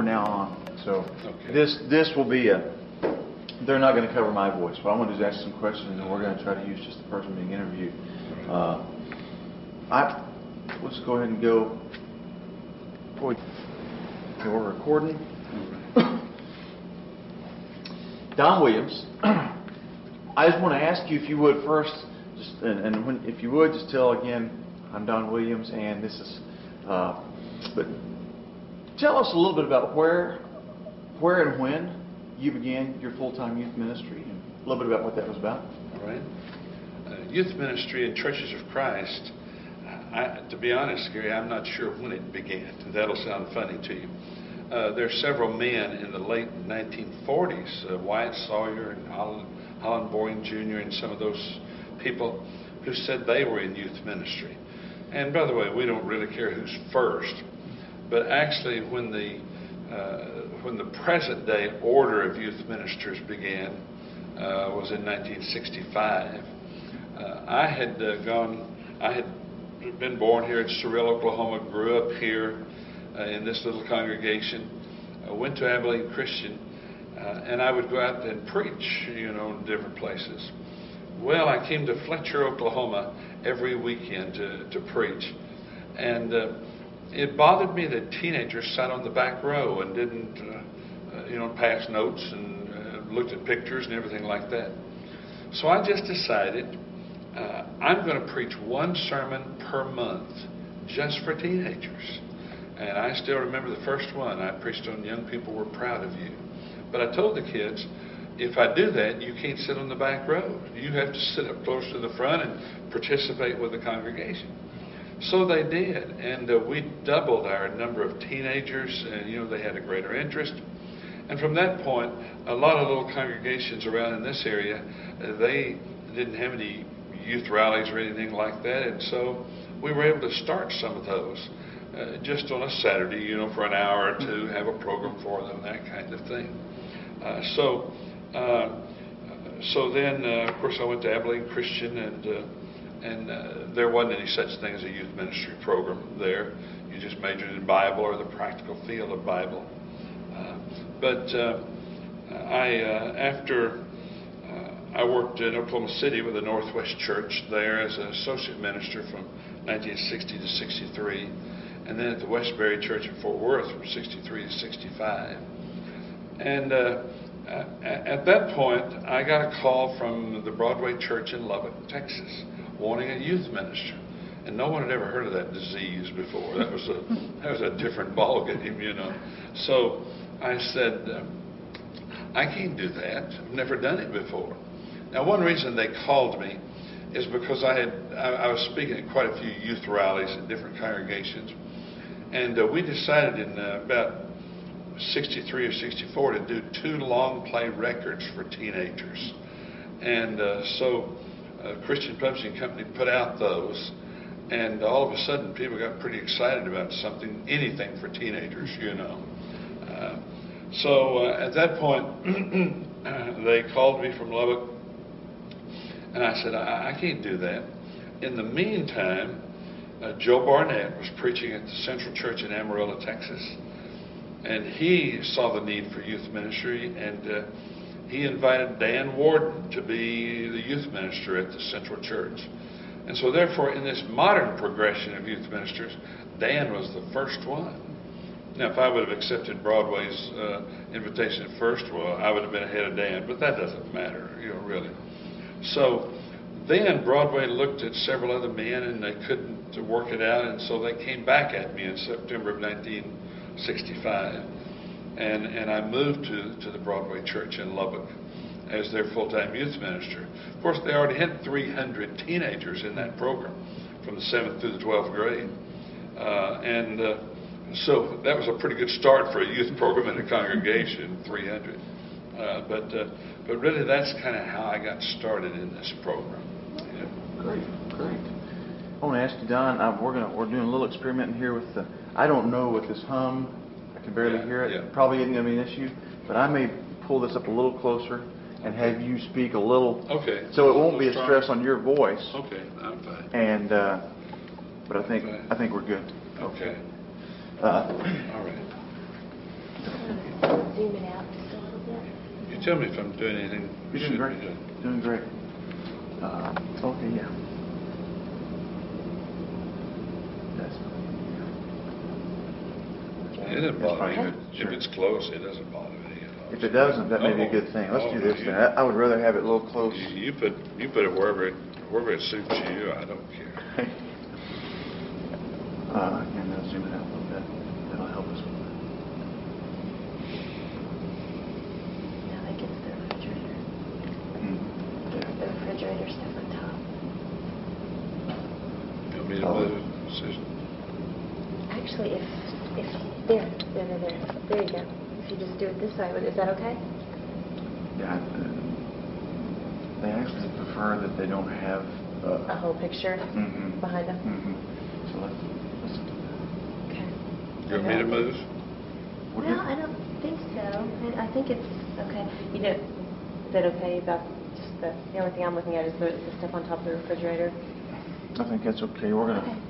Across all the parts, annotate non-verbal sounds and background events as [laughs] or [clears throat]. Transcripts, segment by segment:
from now on. So Okay. this, this will be a, they're not going to cover my voice. What I'm going to do is ask some questions, and we're going to try to use just the person being interviewed. Uh, I, let's go ahead and go. Boy, okay, we're recording. [coughs] Don Williams, [clears throat] I just want to ask you if you would first, just and, and when, if you would just tell again, I'm Don Williams, and this is, uh, but tell us a little bit about where, where and when you began your full-time youth ministry, and a little bit about what that was about. All right. Uh, youth ministry in Churches of Christ, I, to be honest, Gary, I'm not sure when it began. That'll sound funny to you. Uh, there are several men in the late 1940s, uh, Wyatt Sawyer and Holland, Holland Boring Jr., and some of those people who said they were in youth ministry. And by the way, we don't really care who's first, but actually, when the uh, when the present day order of youth ministers began uh, was in 1965. Uh, I had uh, gone, I had been born here in Cyril, Oklahoma, grew up here uh, in this little congregation, uh, went to Abilene Christian, and I would go out and preach, you know, in different places. Well, I came to Fletcher, Oklahoma every weekend to, to preach. And it bothered me that teenagers sat on the back row and didn't, uh, uh, you know, pass notes and uh, looked at pictures and everything like that. So I just decided uh, I'm going to preach one sermon per month just for teenagers. And I still remember the first one I preached on Young People Were Proud of You. But I told the kids, if I do that, you can't sit on the back row. You have to sit up close to the front and participate with the congregation. So they did, and uh, we doubled our number of teenagers, and you know they had a greater interest. And from that point, a lot of little congregations around in this area, uh, they didn't have any youth rallies or anything like that, and so we were able to start some of those uh, just on a Saturday, you know, for an hour or two, have a program for them, that kind of thing. Uh, so, uh, so then, uh, of course, I went to Abilene Christian, and uh, and uh, there wasn't any such thing as a youth ministry program there. You just majored in Bible or the practical field of Bible. Uh, but uh, I, uh, after uh, I worked in Oklahoma City with the Northwest Church there as an associate minister from 1960 to 63, and then at the Westbury Church in Fort Worth from 63 to 65. And uh, at that point, I got a call from the Broadway Church in Lubbock, Texas, wanting a youth minister. And no one had ever heard of that disease before. That was a that was a different ballgame, you know. So I said, I can't do that. I've never done it before. Now, one reason they called me is because I had I, I was speaking at quite a few youth rallies in different congregations, and uh, we decided in uh, about 63 or 64 to do two long play records for teenagers. And uh, so Christian Publishing Company put out those, and all of a sudden people got pretty excited about something, anything for teenagers, you know. Uh, so uh, at that point, [clears throat] they called me from Lubbock, and I said, I, I can't do that. In the meantime, uh, Joe Barnett was preaching at the Central Church in Amarillo, Texas and he saw the need for youth ministry, and uh, he invited Dan Warden to be the youth minister at the Central Church. And so, therefore, in this modern progression of youth ministers, Dan was the first one. Now, if I would have accepted Broadway's uh, invitation at first, well, I would have been ahead of Dan, but that doesn't matter, you know, really. So then Broadway looked at several other men, and they couldn't work it out, and so they came back at me in September of 19. 65. And, and I moved to, to the Broadway Church in Lubbock as their full time youth minister. Of course, they already had 300 teenagers in that program from the 7th through the 12th grade. Uh, and uh, so that was a pretty good start for a youth program in a congregation, 300. Uh, but, uh, but really, that's kind of how I got started in this program. Yeah. Great, great. I want to ask you, Don. Uh, we're gonna we're doing a little experiment here with the. I don't know with this hum. Can barely yeah, hear it. Yeah. Probably isn't going to be an issue, but I may pull this up a little closer and have you speak a little. Okay. So it won't be a stress on your voice. Okay, I'm fine. And uh, but I think I think we're good. Okay. Uh, All right. Zoom it out just a little bit. You tell me if I'm doing anything. You're doing great. Doing great. Uh, okay, yeah. That's It doesn't bother me, fine. but if it's close, it doesn't bother me at all. If it doesn't, that may be a good thing. Let's Oh, do this you- then. I I would rather have it a little close. You you put, you put it wherever, it wherever it suits you, I don't care. [laughs] Uh, and I'll zoom it out a little bit. That'll help us with Now that gets the refrigerator. that. Mm, The yeah. refrigerator stuff on top. You want me to Oh. move, Susan? Actually, if, if, there, there, there, there, there you go. If you just do it this way, is that okay? Yeah, uh, they actually prefer that they don't have. uh, A whole picture mhm, behind them? Mm -hmm. So let's, let's do that. Okay. You want me to move? We're No. I don't think so. I I think it's okay. You know, is that okay about just the, the only thing I'm looking at is the, the stuff on top of the refrigerator? I think that's okay. We're gonna, we're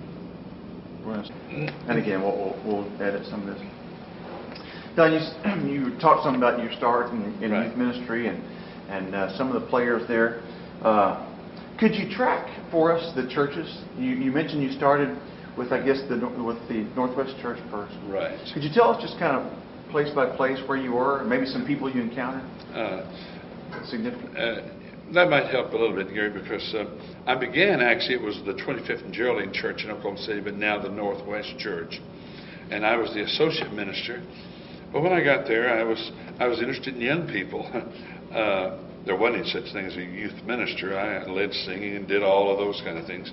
and again, we'll, we'll we'll edit some of this. Don, you, [clears throat] you talked some about your start in, in Right. youth ministry and, and uh, some of the players there. Uh, Could you track for us the churches? You, you mentioned you started with, I guess, the, with the Northwest Church first. Right. Could you tell us just kind of place by place where you were, and maybe some people you encountered? Uh, Significant? That might help a little bit, Gary, because uh, I began, actually, it was the 25th and Geraldine Church in Oklahoma City, but now the Northwest Church. And I was the associate minister. But when I got there, I was, I was interested in young people. [laughs] Uh, There wasn't any such thing as a youth minister. I led singing and did all of those kind of things.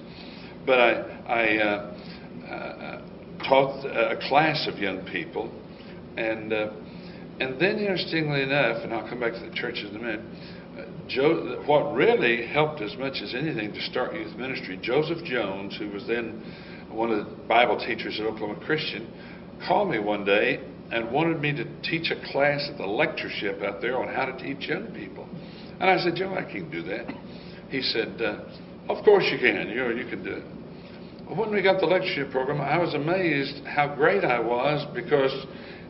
But I, I uh, uh, taught a class of young people. And, uh, and then, interestingly enough, and I'll come back to the churches in a minute, what really helped as much as anything to start youth ministry, Joseph Jones, who was then one of the Bible teachers at Oklahoma Christian, called me one day and wanted me to teach a class at the lectureship out there on how to teach young people. And I said, Joe, I can't do that. He said, uh, Of course you can. You know, you can do it. When we got the lectureship program, I was amazed how great I was because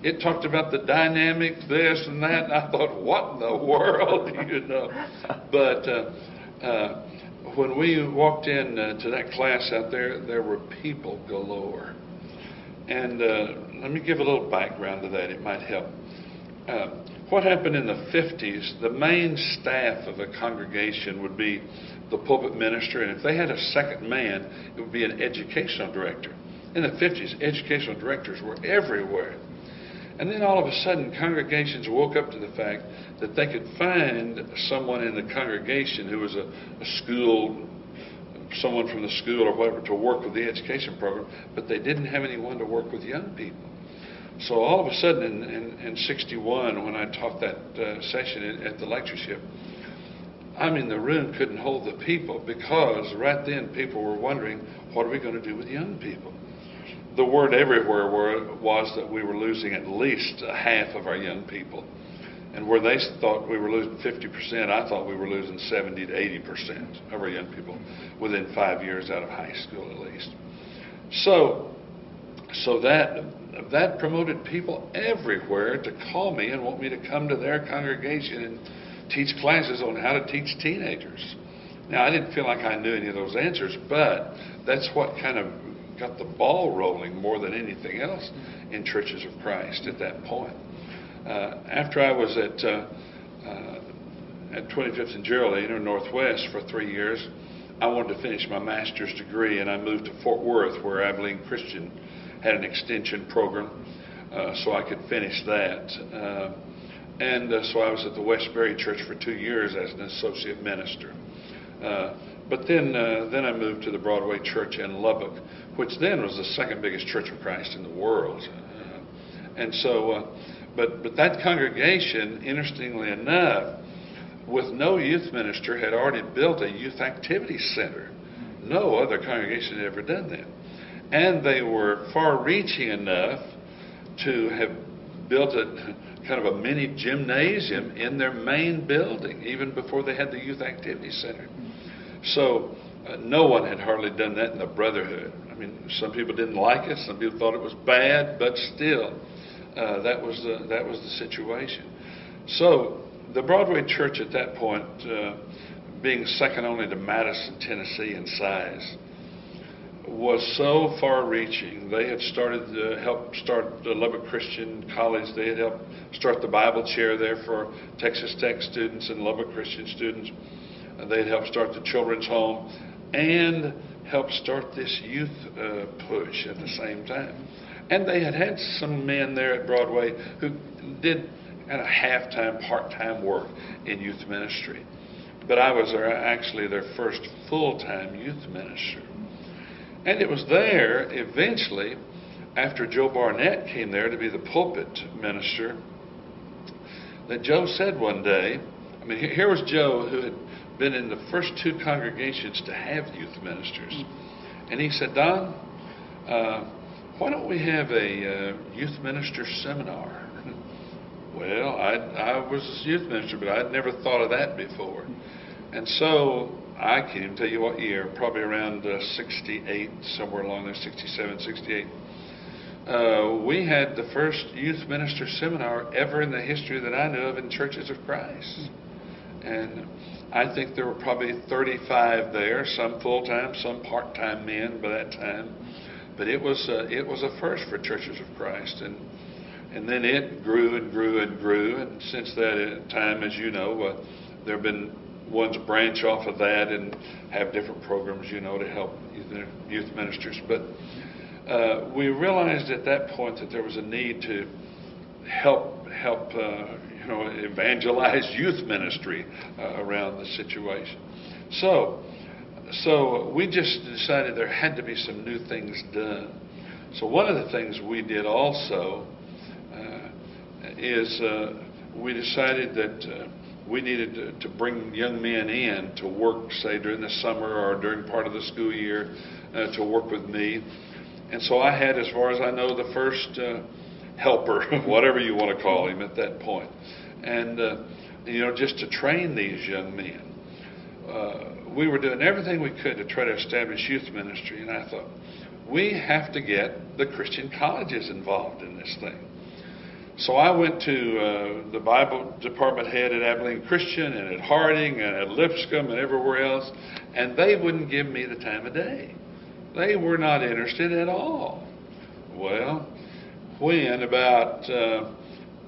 it talked about the dynamic this and that, and I thought, what in the world, you know? [laughs] But uh, uh, when we walked in uh, to that class out there, there were people galore. And uh, let me give a little background to that, it might help. Uh, what happened in the 50s, the main staff of a congregation would be the pulpit minister, and if they had a second man, it would be an educational director. In the 50s, educational directors were everywhere. And then all of a sudden, congregations woke up to the fact that they could find someone in the congregation who was a, a school, someone from the school or whatever, to work with the education program, but they didn't have anyone to work with young people. So all of a sudden, in, in, in 61, when I taught that uh, session at, at the lectureship, I mean, the room couldn't hold the people because right then people were wondering, what are we going to do with young people? The word everywhere were, was that we were losing at least a half of our young people. And where they thought we were losing 50%, I thought we were losing 70 to 80% of our young people within five years out of high school at least. So, so that that promoted people everywhere to call me and want me to come to their congregation and teach classes on how to teach teenagers. Now, I didn't feel like I knew any of those answers, but that's what kind of got the ball rolling more than anything else in churches of Christ at that point. Uh, after I was at uh, uh, at 25th and Geraldine or Northwest for three years, I wanted to finish my master's degree, and I moved to Fort Worth, where Abilene Christian had an extension program, uh, so I could finish that. Uh, and uh, so I was at the Westbury Church for two years as an associate minister. Uh, but then, uh, then I moved to the Broadway Church in Lubbock, which then was the second biggest Church of Christ in the world. Uh, and so, but but that congregation, interestingly enough, with no youth minister, had already built a youth activity center. No other congregation had ever done that. And they were far reaching enough to have built a kind of a mini gymnasium in their main building, even before they had the youth activity center. So uh, no one had hardly done that in the Brotherhood. I mean, some people didn't like it, some people thought it was bad, but still, uh, that was the that was the situation. So the Broadway Church at that point, uh, being second only to Madison, Tennessee in size, was so far-reaching. They had started to help start the Lubbock Christian College. They had helped start the Bible chair there for Texas Tech students and Lubbock Christian students. They had helped start the children's home and helped start this youth uh, push at the same time. And they had had some men there at Broadway who did kind of half-time, part-time work in youth ministry. But I was actually their first full-time youth minister. And it was there, eventually, after Joe Barnett came there to be the pulpit minister, that Joe said one day, I mean, here was Joe who had been in the first two congregations to have youth ministers. And he said, Don, uh, why don't we have a uh, youth minister seminar? [laughs] Well, I, I was a youth minister, but I'd never thought of that before. And so I can't even tell you what year, probably around uh, 68, somewhere along there, 67, 68. Uh, we had the first youth minister seminar ever in the history that I knew of in Churches of Christ. And I think there were probably 35 there, some full time, some part time men by that time. But it was uh, it was a first for Churches of Christ, and and then it grew and grew and grew. And since that uh, time, as you know, uh, there have been ones branch off of that and have different programs, you know, to help youth, youth ministers. But uh, we realized at that point that there was a need to help help uh, you know evangelize youth ministry uh, around the situation. So so we just decided there had to be some new things done. So one of the things we did also uh, is uh, we decided that uh, we needed to, to bring young men in to work, say during the summer or during part of the school year, uh, to work with me. And so I had, as far as I know, the first uh, helper, [laughs] whatever you want to call him at that point. And, uh, you know, just to train these young men. Uh, we were doing everything we could to try to establish youth ministry, and I thought, we have to get the Christian colleges involved in this thing. So I went to uh, the Bible department head at Abilene Christian and at Harding and at Lipscomb and everywhere else, and they wouldn't give me the time of day. They were not interested at all. Well, when about uh,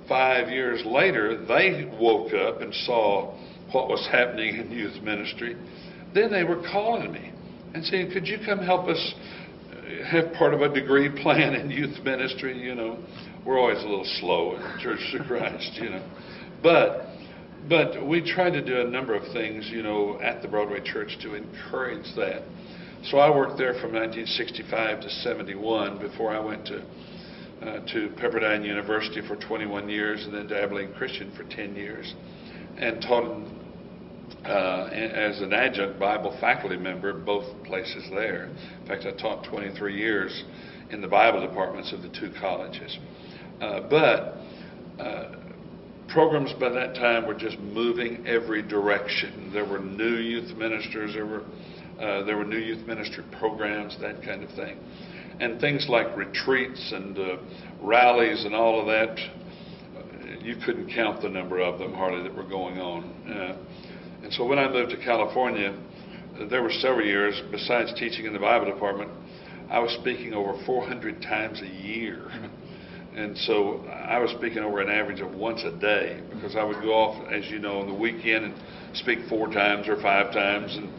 five years later they woke up and saw what was happening in youth ministry, then they were calling me and saying, Could you come help us uh, have part of a degree plan in youth ministry? You know, we're always a little slow in Church of Christ, you know. But but we tried to do a number of things, you know, at the Broadway Church to encourage that. So I worked there from 1965 to 71 before I went to uh, to Pepperdine University for 21 years and then to Abilene Christian for 10 years, and taught uh, as an adjunct Bible faculty member both places there. In fact, I taught 23 years in the Bible departments of the two colleges. Uh, but uh, programs by that time were just moving every direction. There were new youth ministers. There were uh, there were new youth ministry programs, that kind of thing, and things like retreats and uh, rallies and all of that. You couldn't count the number of them hardly that were going on. Uh, and so when I moved to California, there were several years, besides teaching in the Bible department, I was speaking over 400 times a year. And so I was speaking over an average of once a day because I would go off, as you know, on the weekend and speak four times or five times. And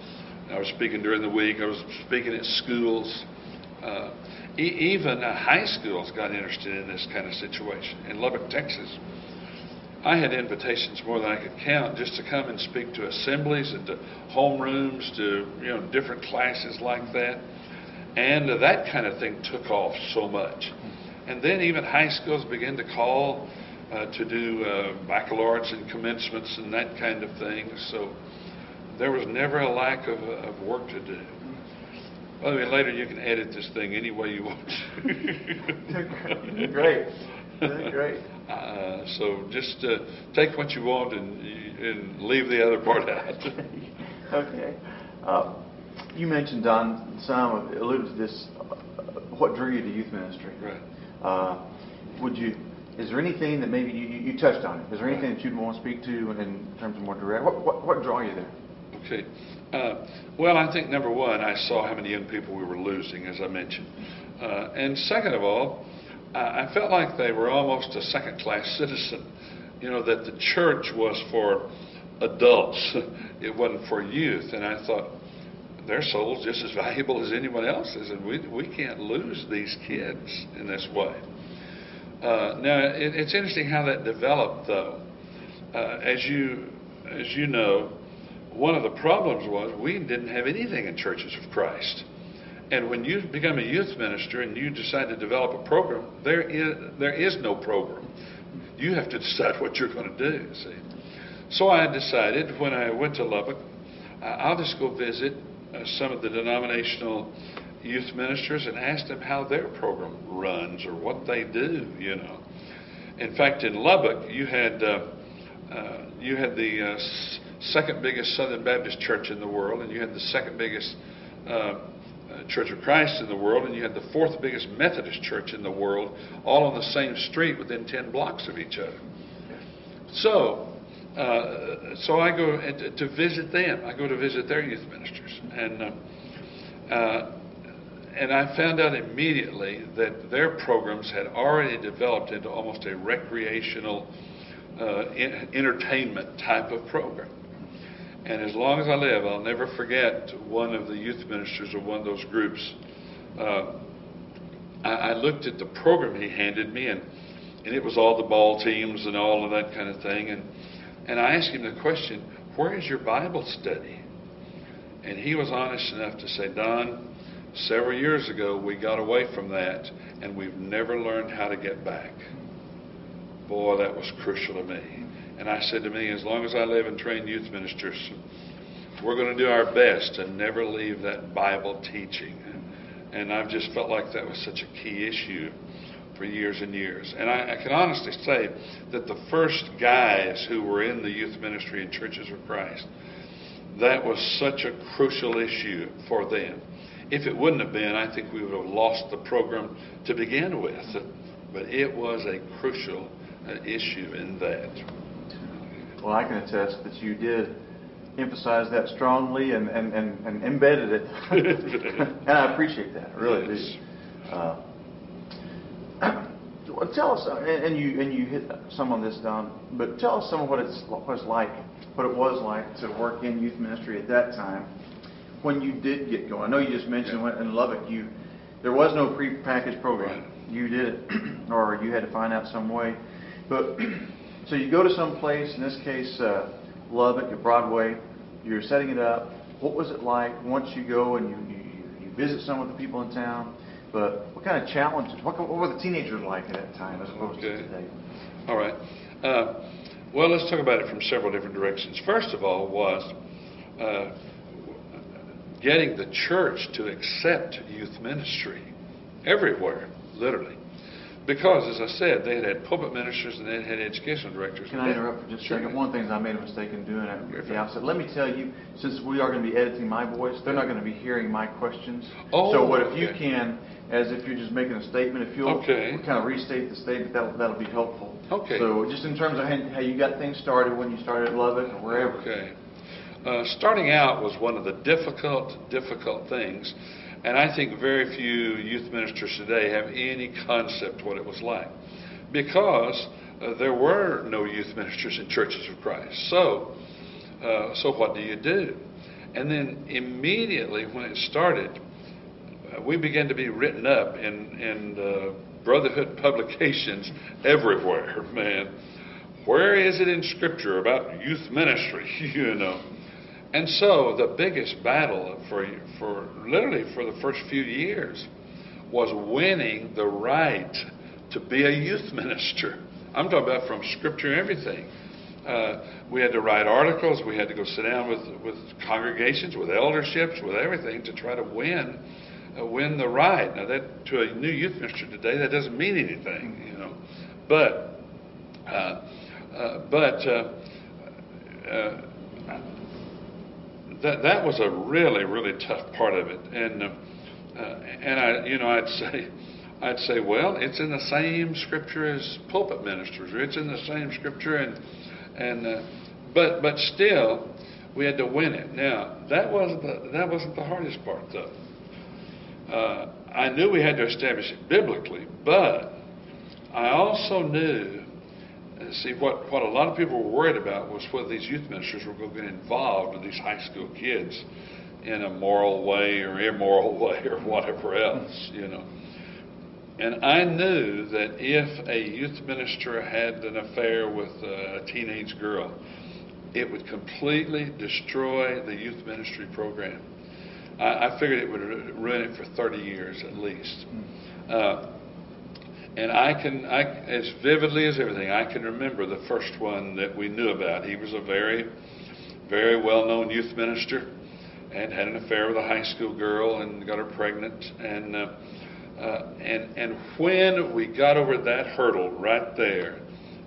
I was speaking during the week. I was speaking at schools. Uh, e- even high schools got interested in this kind of situation. In Lubbock, Texas, I had invitations more than I could count just to come and speak to assemblies and to homerooms, to you know different classes like that, and uh, that kind of thing took off so much. And then even high schools began to call uh, to do uh, baccalaureates and commencements and that kind of thing. So there was never a lack of, of work to do. By the way, later you can edit this thing any way you want. Did [laughs] great. Great. Uh, so just uh, take what you want and, and leave the other part out. [laughs] Okay. Uh, You mentioned, Don, some alluded to this, uh, what drew you to youth ministry? right. Uh, Would you is there anything that maybe you, you touched on it? Is there anything that you'd want to speak to in terms of more direct? What, what, what draw you there? Okay. Uh, Well, I think number one, I saw how many young people we were losing, as I mentioned. Uh, And second of all, I felt like they were almost a second-class citizen. You know, that the church was for adults. [laughs] It wasn't for youth. And I thought, their soul's just as [laughs] valuable as anyone else's, and we, we can't lose these kids in this way. Uh, now, it, it's interesting how that developed, though. Uh, as you as you know, one of the problems was we didn't have anything in Churches of Christ. And when you become a youth minister and you decide to develop a program, there is there is no program. You have to decide what you're going to do. See, so I decided when I went to Lubbock, I'll just go visit uh, some of the denominational youth ministers and ask them how their program runs or what they do. You know, in fact, in Lubbock, you had uh, uh, you had the uh, second biggest Southern Baptist church in the world, and you had the second biggest uh, uh, Church of Christ in the world, and you had the fourth biggest Methodist church in the world, all on the same street within 10 blocks of each other. So, uh, so I go to visit them. I go to visit their youth ministers, and uh, uh, and I found out immediately that their programs had already developed into almost a recreational uh, en- entertainment type of program. And as long as I live, I'll never forget one of the youth ministers of one of those groups. Uh, I, I looked at the program he handed me, and, and it was all the ball teams and all of that kind of thing. And, and I asked him the question, Where is your Bible study? And he was honest enough to say, Don, several years ago we got away from that, and we've never learned how to get back. Boy, that was crucial to me. And I said to me, as long as I live and train youth ministers, we're going to do our best and never leave that Bible teaching. And I've just felt like that was such a key issue for years and years. And I, I can honestly say that the first guys who were in the youth ministry in Churches of Christ, that was such a crucial issue for them. If it wouldn't have been, I think we would have lost the program to begin with. But it was a crucial uh, issue in that. Well, I can attest that you did emphasize that strongly and, and, and, and embedded it. [laughs] and I appreciate that, I really Yes. do. Uh, [clears throat] tell us, uh, and and you and you hit some on this, Don, but tell us some of what it's what it's like, what it was like to work in youth ministry at that time when you did get going. I know you just mentioned Yeah. in Lubbock you there was no pre-packaged program. Right. You did it, [clears throat] or you had to find out some way. But so you go to some place, in this case uh, Lubbock at Broadway. You're setting it up. What was it like once you go and you, you, you visit some of the people in town? But what kind of challenges? What, what were the teenagers like at that time as opposed to today? All right. Uh, well, let's talk about it from several different directions. First of all, was uh, getting the church to accept youth ministry everywhere, literally. Because, as I said, they had had pulpit ministers and they had had educational directors. Can I interrupt for just a Sure. second? One of the things I made a mistake in doing at the outset. Let me tell you, since we are going to be editing my voice, they're not going to be hearing my questions. Oh, so what if you can, as if you're just making a statement, if you'll Okay. kind of restate the statement, that'll, that'll be helpful. Okay. So just in terms of how how you got things started when you started at Lubbock or wherever. Okay. Uh, starting out was one of the difficult, difficult things, and I think very few youth ministers today have any concept what it was like, because uh, there were no youth ministers in churches of Christ. So, uh, so what do you do? And then immediately when it started, uh, we began to be written up in in uh, brotherhood publications everywhere. [laughs] Man, where is it in Scripture about youth ministry? [laughs] you know. And so the biggest battle for for literally for the first few years was winning the right to be a youth [laughs] minister. I'm talking about from Scripture and everything. Uh, we had to write articles. We had to go sit down with with congregations, with elderships, with everything to try to win uh, win the right. Now that to a new youth minister today, that doesn't mean anything, you know. But uh, uh, but uh, uh, that that was a really really tough part of it, and uh, uh, and I you know I'd say I'd say, well, it's in the same scripture as pulpit ministers, it's in the same scripture, and and uh, but but still, we had to win it. Now that wasn't the, that wasn't the hardest part, though. Uh, I knew we had to establish it biblically, but I also knew. See what what a lot of people were worried about was whether these youth ministers were going to get involved with these high school kids in a moral way or immoral [laughs] way or whatever else, you know. And I knew that if a youth minister had an affair with a teenage girl, it would completely destroy the youth ministry program. I, I figured it would ru- ruin it for 30 years at least. Uh, and I can, I, as vividly as everything, I can remember the first one that we knew about. He was a very, very well-known youth minister, and had an affair with a high school girl and got her pregnant. And uh, uh, and and when we got over that hurdle right there,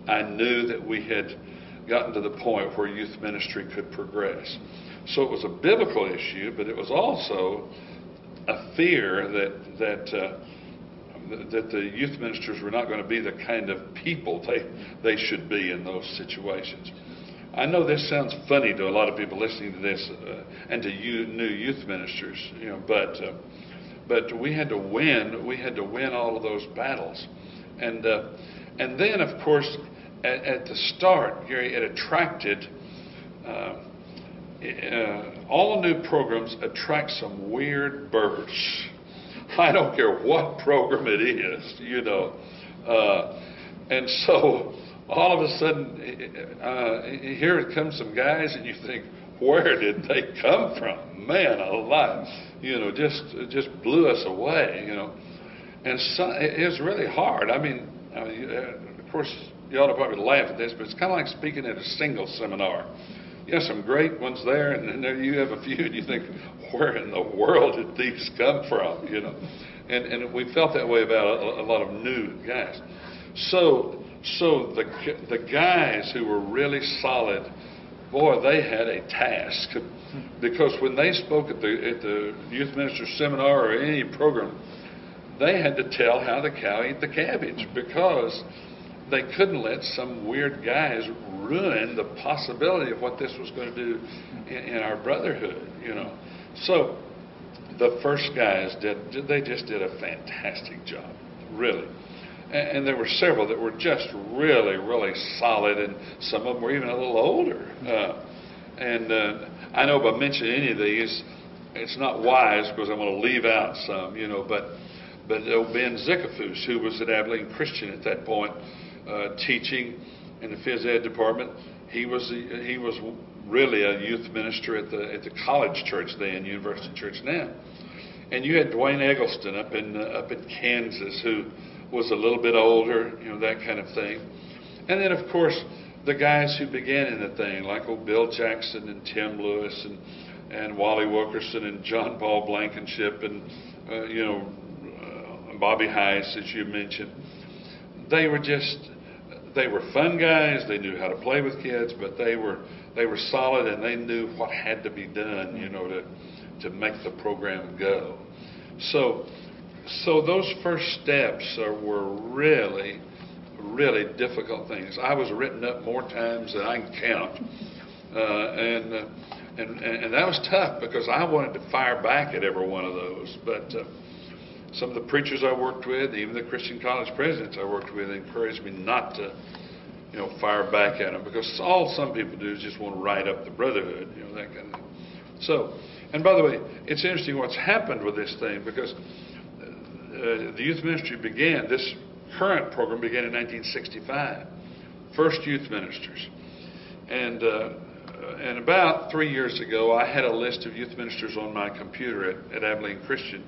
I knew that we had gotten to the point where youth ministry could progress. So it was a biblical issue, but it was also a fear that that. Uh, that the youth ministers were not going to be the kind of people they they should be in those situations. I know this sounds funny to a lot of people listening to this, uh, and to you new youth ministers, you know, but uh, but we had to win. We had to win all of those battles, and uh, and then of course at, at the start, Gary, it attracted. Uh, uh, all new programs attract some weird birds. I don't care what program it is, you know. Uh, and so all of a sudden, uh, here comes some guys, and you think, where did they come from? Man alive, you know, just just blew us away, you know. And so, it was really hard. I mean, I mean, uh, of course, you ought to probably laugh at this, but it's kind of like speaking at a single seminar. You have some great ones there, and then there you have a few, and you think, where in the world did these come from? You know, and and we felt that way about a, a lot of new guys. So so the the guys who were really solid, boy, they had a task because when they spoke at the at the youth minister seminar or any program, they had to tell how the cow ate the cabbage because they couldn't let some weird guys ruin the possibility of what this was going to do in, in our brotherhood, you know. So the first guys did, they just did a fantastic job, really. And, and there were several that were just really, really solid, and some of them were even a little older. Uh, and uh, I know if I mention any of these, it's not wise because I'm going to leave out some, you know, but but uh, Ben Zickafus, who was at Abilene Christian at that point, uh, teaching in the phys ed department, he was he was really a youth minister at the at the college church then, University Church now. And you had Dwayne Eggleston up in uh, up in Kansas, who was a little bit older, you know that kind of thing. And then of course the guys who began in the thing, like old Bill Jackson and Tim Lewis and and Wally Wilkerson and John Paul Blankenship and uh, you know uh, Bobby Heiss, as you mentioned. They were just they were fun guys. They knew how to play with kids, but they were they were solid and they knew what had to be done, you know, to to make the program go. So so those first steps are, were really really difficult things. I was written up more times than I can count, uh, and, uh, and and that was tough because I wanted to fire back at every one of those, but. Uh, some of the preachers I worked with, even the Christian college presidents I worked with, encouraged me not to, you know, fire back at them because all some people do is just want to write up the brotherhood, you know, that kind of thing. So, and by the way, it's interesting what's happened with this thing because uh, the youth ministry began, this current program began in 1965, first youth ministers. And, uh, and about three years ago, I had a list of youth ministers on my computer at, at Abilene Christian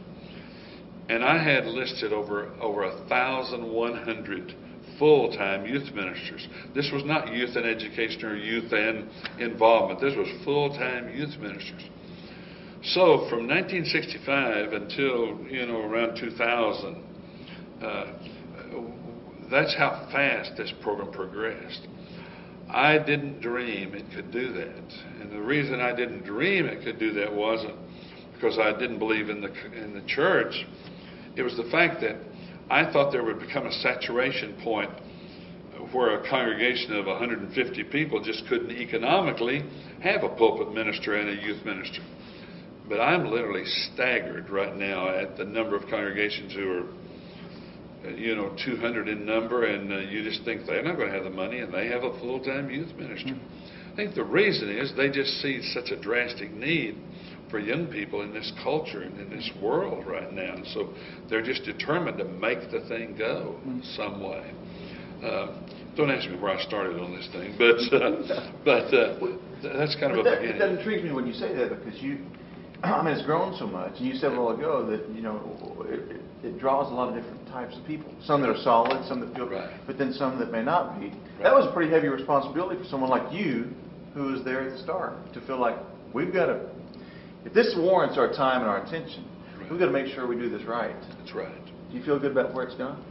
and I had listed over over a thousand one hundred full-time youth ministers. This was not youth and education or youth and involvement. This was full-time youth ministers. So from 1965 until you know around 2000, uh, that's how fast this program progressed. I didn't dream it could do that, and the reason I didn't dream it could do that wasn't because I didn't believe in the in the church it was the fact that I thought there would become a saturation point where a congregation of 150 people just couldn't economically have a pulpit minister and a youth minister. But I'm literally staggered right now at the number of congregations who are, you know, 200 in number, and uh, you just think they're not going to have the money, and they have a full-time youth minister. I think the reason is they just see such a drastic need for young people in this culture and in this world right now. And so they're just determined to make the thing go in some way. Uh, don't ask me where I started on this thing, but uh, [laughs] but uh, that's kind of a that, beginning. that intrigues me when you say that because you, [clears throat] I mean, it's grown so much. And you said a while ago that you know it, it, it draws a lot of different types of people. Some that are solid, some that feel, Right. but then some that may not be. Right. That was a pretty heavy responsibility for someone like you, who was there at the start, to feel like we've got to. If this warrants our time and our attention, Right. we've got to make sure we do this right. That's right. Do you feel good about where it's gone?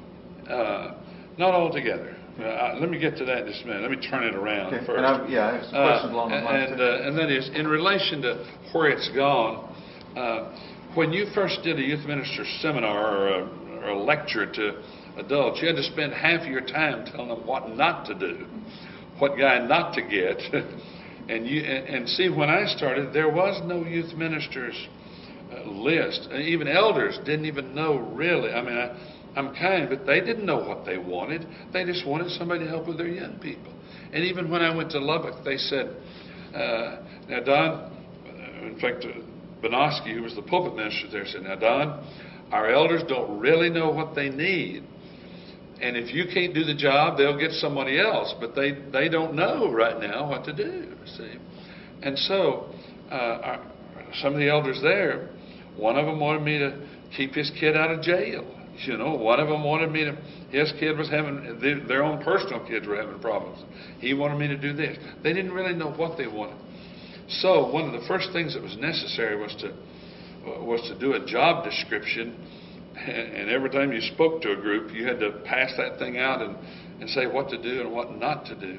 Uh, not altogether. Uh, let me get to that in just a minute. Let me turn it around Okay. first. And I, yeah, I have some questions along those lines. and, uh, and that is, in relation to where it's gone, uh, when you first did a youth minister seminar or a, or a lecture to adults, you had to spend half of your time telling them what not to do, what guy not to get. [laughs] and, you, and, see, when I started, there was no youth ministers uh, list. Even elders didn't even know really. I mean, I, I'm kind, but they didn't know what they wanted. They just wanted somebody to help with their young people. And even when I went to Lubbock, they said, uh, "Now, Don, uh, in fact, uh, Benoski, who was the pulpit minister there, said, "Now, Don, our elders don't really know what they need." And if you can't do the job, they'll get somebody else. But they, they don't know right now what to do, see. And so, uh, our, some of the elders there, one of them wanted me to keep his kid out of jail. You know, one of them wanted me to, his kid was having, their, own personal kids were having problems. He wanted me to do this. They didn't really know what they wanted. So, one of the first things that was necessary was to, was to do a job description and every time you spoke to a group, you had to pass that thing out and, and say what to do and what not to do.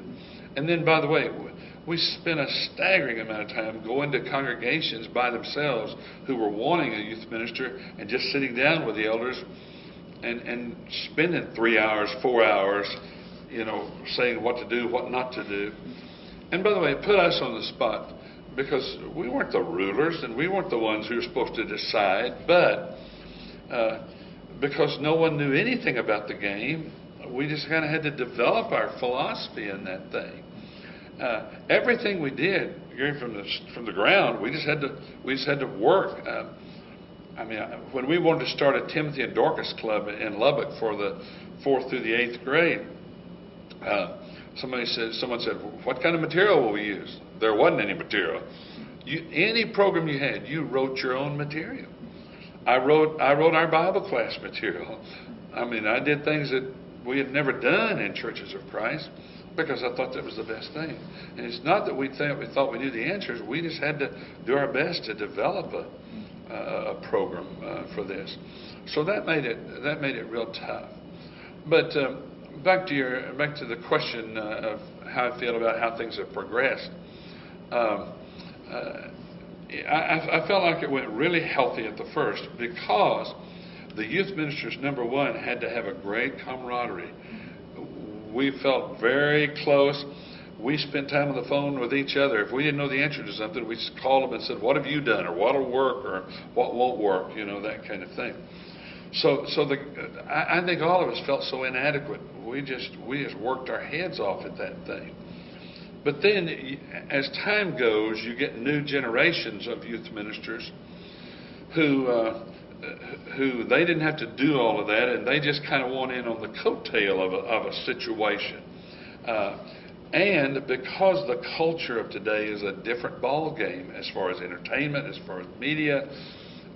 And then, by the way, we spent a staggering amount of time going to congregations by themselves who were wanting a youth minister and just sitting down with the elders and, and spending three hours, four hours, you know, saying what to do, what not to do. And by the way, it put us on the spot because we weren't the rulers and we weren't the ones who were supposed to decide, but uh, because no one knew anything about the game, we just kind of had to develop our philosophy in that thing. Uh, everything we did, from the from the ground, we just had to we just had to work. Uh, I mean, when we wanted to start a Timothy and Dorcas club in Lubbock for the fourth through the eighth grade, uh, somebody said, someone said, "What kind of material will we use?" There wasn't any material. You, any program you had, you wrote your own material. I wrote I wrote our Bible class material. I mean, I did things that we had never done in churches of Christ because I thought that was the best thing. And it's not that we we thought we knew the answers. We just had to do our best to develop a, a a program uh, for this. So that made it that made it real tough. But um, back to your back to the question uh, of how I feel about how things have progressed. Um, uh, I, I felt like it went really healthy at the first because the youth ministers, number one, had to have a great camaraderie. We felt very close. We spent time on the phone with each other. If we didn't know the answer to something, we just called them and said, "What have you done?" or "What'll work?" or "What won't work?" You know that kind of thing. So, so the I, I think all of us felt so inadequate. We just we just worked our heads off at that thing. But then, as time goes, you get new generations of youth ministers who uh, who they didn't have to do all of that, and they just kind of want in on the coattail of a, of a situation. Uh, and because the culture of today is a different ball game as far as entertainment, as far as media,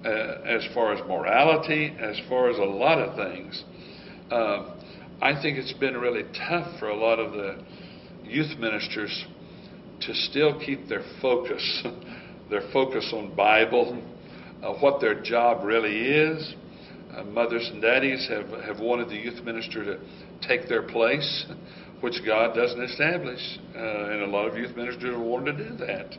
uh, as far as morality, as far as a lot of things, uh, I think it's been really tough for a lot of the youth ministers to still keep their focus, [laughs] their focus on Bible, uh, what their job really is. Uh, mothers and daddies have, have wanted the youth minister to take their place, [laughs] which God doesn't establish. Uh, and a lot of youth ministers have wanted to do that.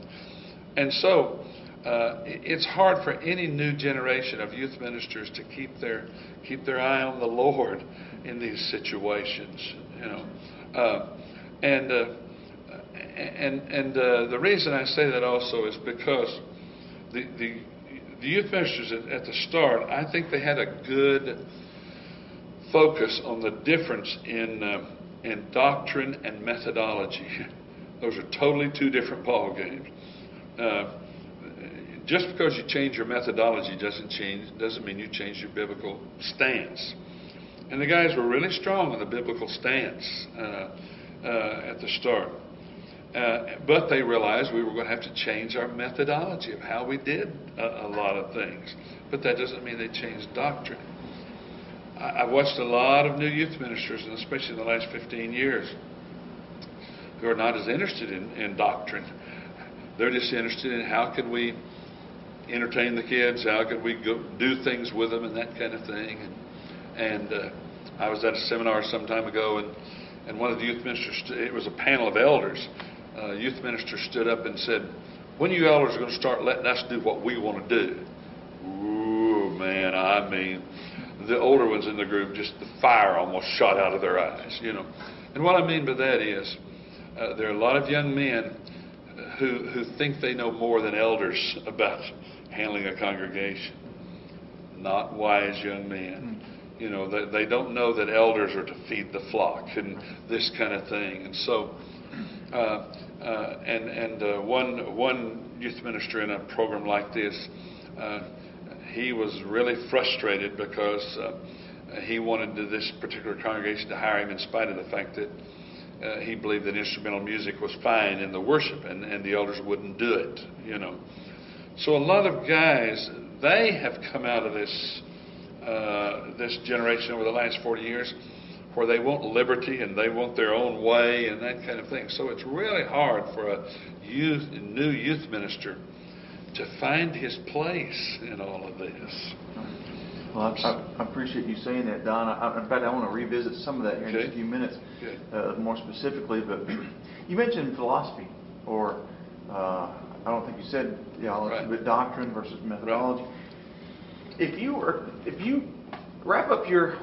And so uh, it's hard for any new generation of youth ministers to keep their keep their eye on the Lord in these situations. You know, uh, and uh, and and uh, the reason I say that also is because the the, the youth ministers at, at the start, I think they had a good focus on the difference in uh, in doctrine and methodology. [laughs] Those are totally two different ball games. Uh, just because you change your methodology doesn't change doesn't mean you change your biblical stance. And the guys were really strong on the biblical stance uh, uh, at the start. Uh, but they realized we were going to have to change our methodology of how we did a, a lot of things. But that doesn't mean they changed doctrine. I, I've watched a lot of new youth ministers, and especially in the last 15 years, who are not as interested in, in doctrine. They're just interested in how can we entertain the kids, how can we go do things with them, and that kind of thing. And, and uh, I was at a seminar some time ago, and, and one of the youth ministers, it was a panel of elders. Uh, youth minister stood up and said, "When you elders are going to start letting us do what we want to do?" Ooh, man, I mean, the older ones in the group, just the fire almost shot out of their eyes, you know. And what I mean by that is, uh, there are a lot of young men who who think they know more than elders [laughs] about handling a congregation. Not wise young men. You know, they, they don't know that elders are to feed the flock and this kind of thing. And so, uh, uh, and and uh, one one youth minister in a program like this, uh, he was really frustrated because uh, he wanted this particular congregation to hire him in spite of the fact that uh, he believed that instrumental music was fine in the worship, and, and the elders wouldn't do it. You know, so a lot of guys they have come out of this uh, this generation over the last 40 years where they want liberty and they want their own way and that kind of thing. So it's really hard for a youth, new youth minister to find his place in all of this. Well, I, I- appreciate you saying that, Don. I- In fact, I want to revisit some of that here in just a few minutes, uh, more specifically, but [clears throat] you mentioned philosophy, or, uh, I don't think you said theology, Right. but doctrine versus methodology. If you were, if you wrap up your,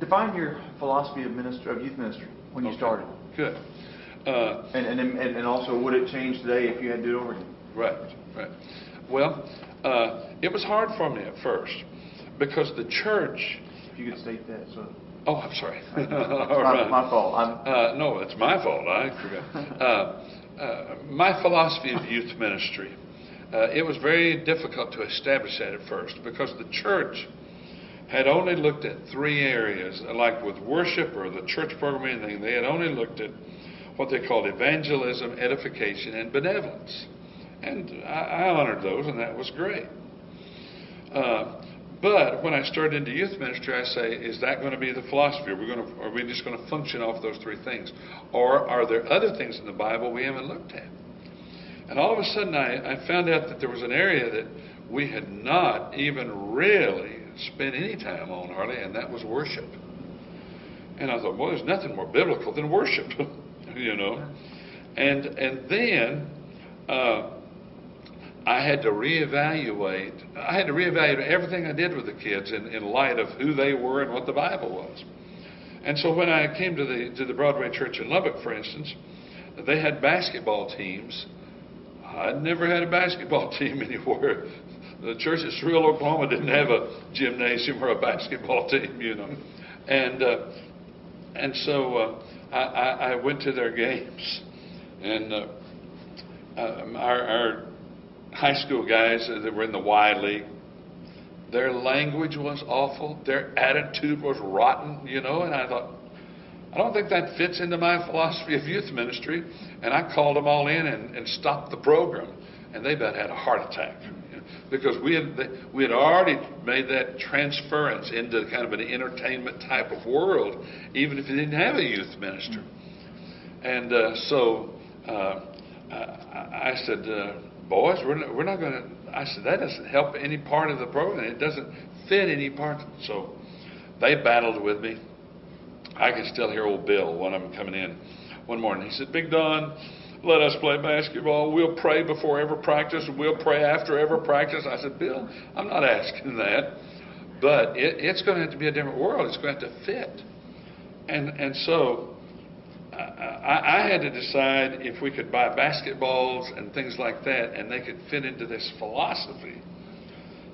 define your philosophy of ministry, of youth ministry, when you Okay. started, Good. Uh, and, and, and and also would it change today if you had to do it over again? Right, right. Well, uh, it was hard for me at first because the church. If you could state that, so. Oh, I'm sorry. [laughs] It's not right. my fault. I'm, Uh, no, it's my fault. I forgot. [laughs] Uh, uh, my philosophy of youth ministry. Uh, it was very difficult to establish that at first because the church had only looked at three areas, like with worship or the church program or anything. They had only looked at what they called evangelism, edification, and benevolence. And I, I honored those, and that was great. Uh, but when I started into youth ministry, I say, is that going to be the philosophy? Are we going to, are we just going to function off those three things, or are there other things in the Bible we haven't looked at? And all of a sudden, I, I found out that there was an area that we had not even really spent any time on hardly, and that was worship. And I thought, well, there's nothing more biblical than worship, [laughs] you know. And and then. Uh, I had to reevaluate. I had to reevaluate everything I did with the kids in, in light of who they were and what the Bible was. And so when I came to the to the Broadway Church in Lubbock, for instance, they had basketball teams. I'd never had a basketball [laughs] team anywhere. The church at Cyril, Oklahoma didn't have a gymnasium or a basketball [laughs] team, you know. And uh, and so uh, I, I, I went to their games, and uh, um, our, our high school guys that were in the Y League, their language was awful. Their attitude was rotten, you know. And I thought, I don't think that fits into my philosophy of youth ministry. And I called them all in and, and stopped the program. And they about had a heart attack. Because we had, we had already made that transference into kind of an entertainment type of world, even if you didn't have a youth minister. And uh, so uh, I, I said, uh, boys, we're not, we're not going to. I said that doesn't help any part of the program. It doesn't fit any part. So they battled with me. I can still hear old Bill, one of them coming in one morning. He said, Big Don, let us play basketball. We'll pray before every practice, and we'll pray after every practice. I said, Bill, I'm not asking that, but it, it's going to have to be a different world. It's going to have to fit. And and so I, I, had to decide if we could buy basketballs and things like that, and they could fit into this philosophy.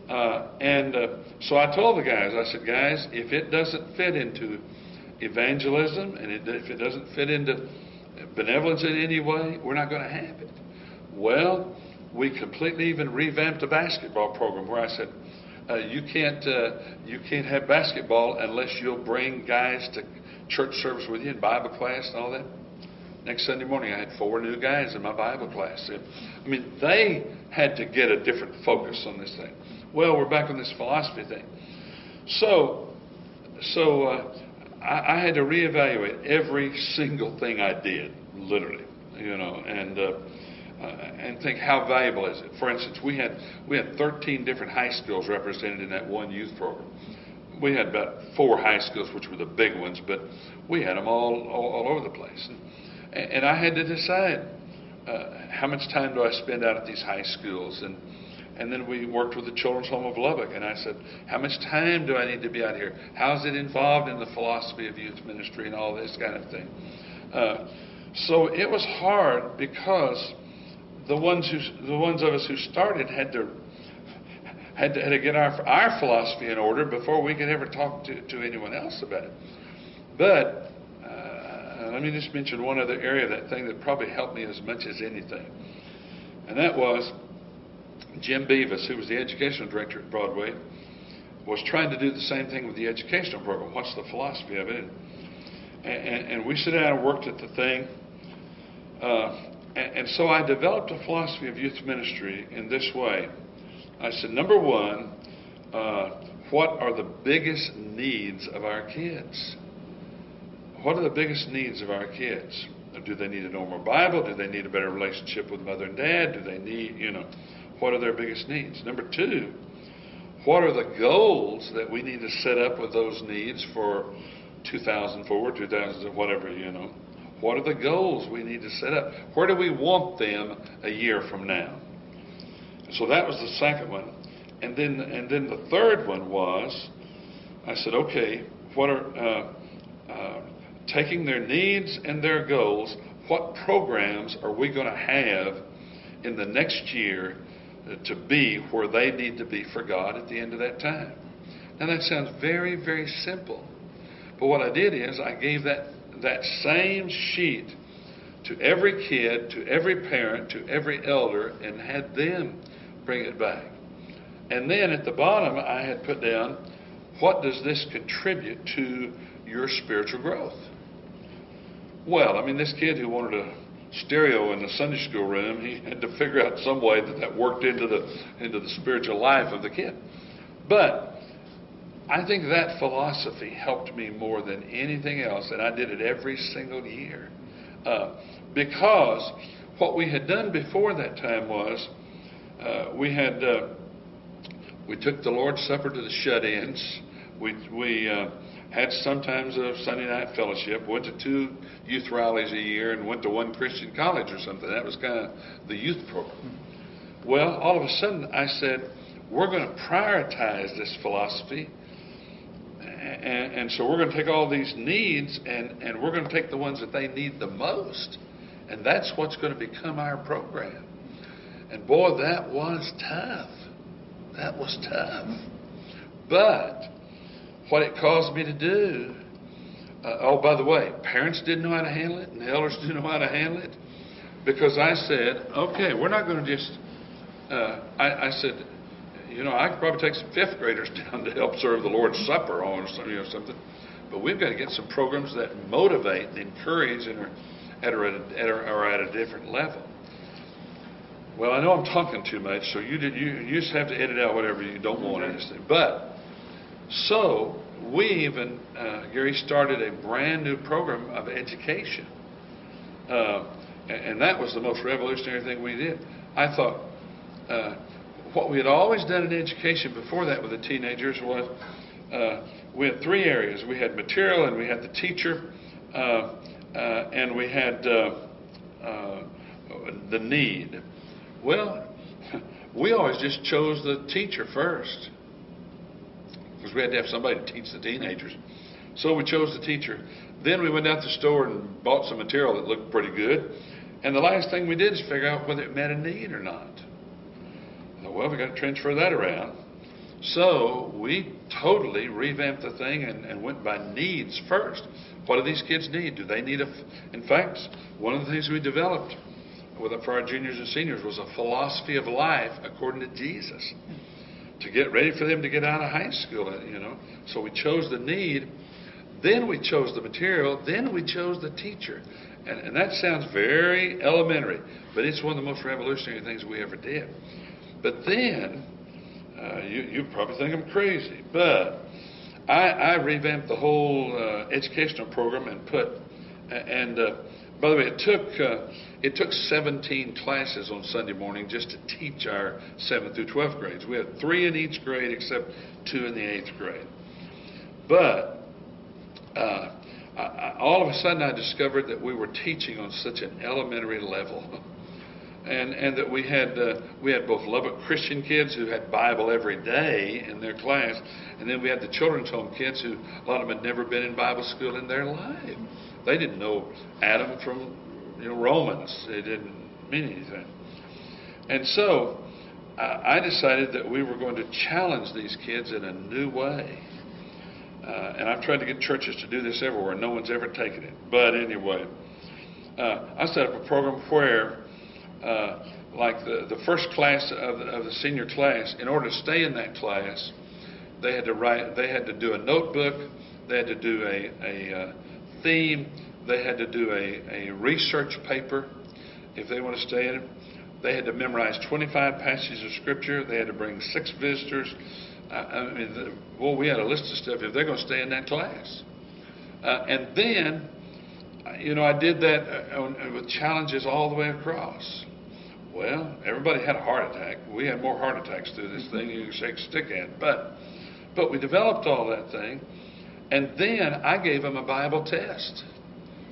Uh, and uh, so I told the guys, I said, guys, if it doesn't fit into evangelism and it, if it doesn't fit into benevolence in any way, we're not going to have it. Well, we completely even revamped the basketball program where I said, uh, you can't uh, you can't have basketball unless you'll bring guys to church service with you and Bible class and all that. Next Sunday morning, I had four new guys in my Bible class. I mean, they had to get a different focus on this thing. Well, we're back on this philosophy thing. So, so uh, I, I had to reevaluate every single thing I did, literally, you know, and. Uh, uh, and think how valuable is it? For instance, we had we had 13 different high schools represented in that one youth program. We had about four high schools, which were the big ones, but we had them all all, all over the place. And, and I had to decide uh, how much time do I spend out at these high schools, and and then we worked with the Children's Home of Lubbock, and I said, how much time do I need to be out here? How's it involved in the philosophy of youth ministry and all this kind of thing? Uh, so it was hard because the ones who, the ones of us who started had to had to, had to get our our philosophy in order before we could ever talk to, to anyone else about it. But uh, let me just mention one other area, that thing that probably helped me as much as anything, and that was Jim Beavis, who was the educational director at Broadway, was trying to do the same thing with the educational program. What's the philosophy of it? And, and, and we sat down and worked at the thing. Uh, and, and so I developed a philosophy of youth ministry in this way. I said, number one, uh, what are the biggest needs of our kids? What are the biggest needs of our kids? Do they need a normal Bible? Do they need a better relationship with mother and dad? Do they need, you know, what are their biggest needs? Number two, what are the goals that we need to set up with those needs for 2004, 2000, whatever, you know? What are the goals we need to set up? Where do we want them a year from now? So that was the second one. And then, and then the third one was, I said, okay, what are, uh, uh, taking their needs and their goals, what programs are we going to have in the next year to be where they need to be for God at the end of that time? Now that sounds very, very simple. But what I did is I gave that that same sheet to every kid, to every parent, to every elder, and had them bring it back. And then at the bottom, I had put down, what does this contribute to your spiritual growth? Well, I mean, this kid who wanted a stereo in the Sunday school room, he had to figure out some way that that worked into the into the spiritual life of the kid. But I think that philosophy helped me more than anything else, and I did it every single year. Uh, because what we had done before that time was uh, we had uh, we took the Lord's Supper to the shut-ins. We we uh, had sometimes a Sunday night fellowship. Went to two youth rallies a year, and went to one Christian college or something. That was kind of the youth program. Well, all of a sudden, I said, we're going to prioritize this philosophy and, and so we're going to take all these needs and, and we're going to take the ones that they need the most. And that's what's going to become our program. And boy, that was tough. That was tough. But what it caused me to do, uh, oh, by the way, parents didn't know how to handle it and the elders [laughs] didn't know how to handle it. Because I said, okay, we're not going to just, uh, I, I said, you know, I could probably take some fifth graders [laughs] down to help serve the Lord's Supper or some, you know, something. But we've got to get some programs that motivate and encourage and are at, a, at, a, are at a different level. Well, I know I'm talking too much, so you did, you, you just have to edit out whatever you don't want in this. But so we even uh, Gary started a brand new program of education, uh, and, that was the most revolutionary thing we did. I thought. Uh, what we had always done in education before that with the teenagers was uh, we had three areas. We had material, and we had the teacher, uh, uh, and we had the need. Well, [laughs] we always just chose the teacher first because we had to have somebody to teach the teenagers. So we chose the teacher. Then we went out to the store and bought some material that looked pretty good. And the last thing we did is figure out whether it met a need or not. Uh, well, we got to transfer that around. So we totally revamped the thing and, and went by needs first. What do these kids need? Do they need a? In fact, one of the things we developed with for our juniors and seniors was a philosophy of life according to Jesus to get ready for them to get out of high school. You know, so we chose the need, then we chose the material, then we chose the teacher, and, and that sounds very elementary, but it's one of the most revolutionary things we ever did. But then uh, you, you probably think I'm crazy, but I, I revamped the whole uh, educational program and put, and uh, by the way, it took uh, it took 17 classes on Sunday morning just to teach our 7th through 12th grades. We had three in each grade except two in the eighth grade. But uh, I, I, all of a sudden, I discovered that we were teaching on such an elementary level. and and that we had uh, we had both Lubbock Christian kids who had Bible every day in their class, and then we had the children's home kids who a lot of them had never been in Bible school in their life. They didn't know Adam from you know Romans. It didn't mean anything. And so I decided that we were going to challenge these kids in a new way. Uh, and I've tried to get churches to do this everywhere. No one's ever taken it. But anyway, uh, I set up a program where uh, like the, the first class of the, of the senior class, in order to stay in that class, they had to write, they had to do a notebook, they had to do a, a uh, theme, they had to do a, a research paper if they want to stay in it. They had to memorize 25 passages of scripture. They had to bring six visitors. Uh, I mean, the, well, we had a list of stuff if they're going to stay in that class. Uh, and then, you know, I did that uh, with challenges all the way across. Well, everybody had a heart attack. We had more heart attacks through this thing you can shake a stick at. But, but we developed all that thing, and then I gave them a Bible test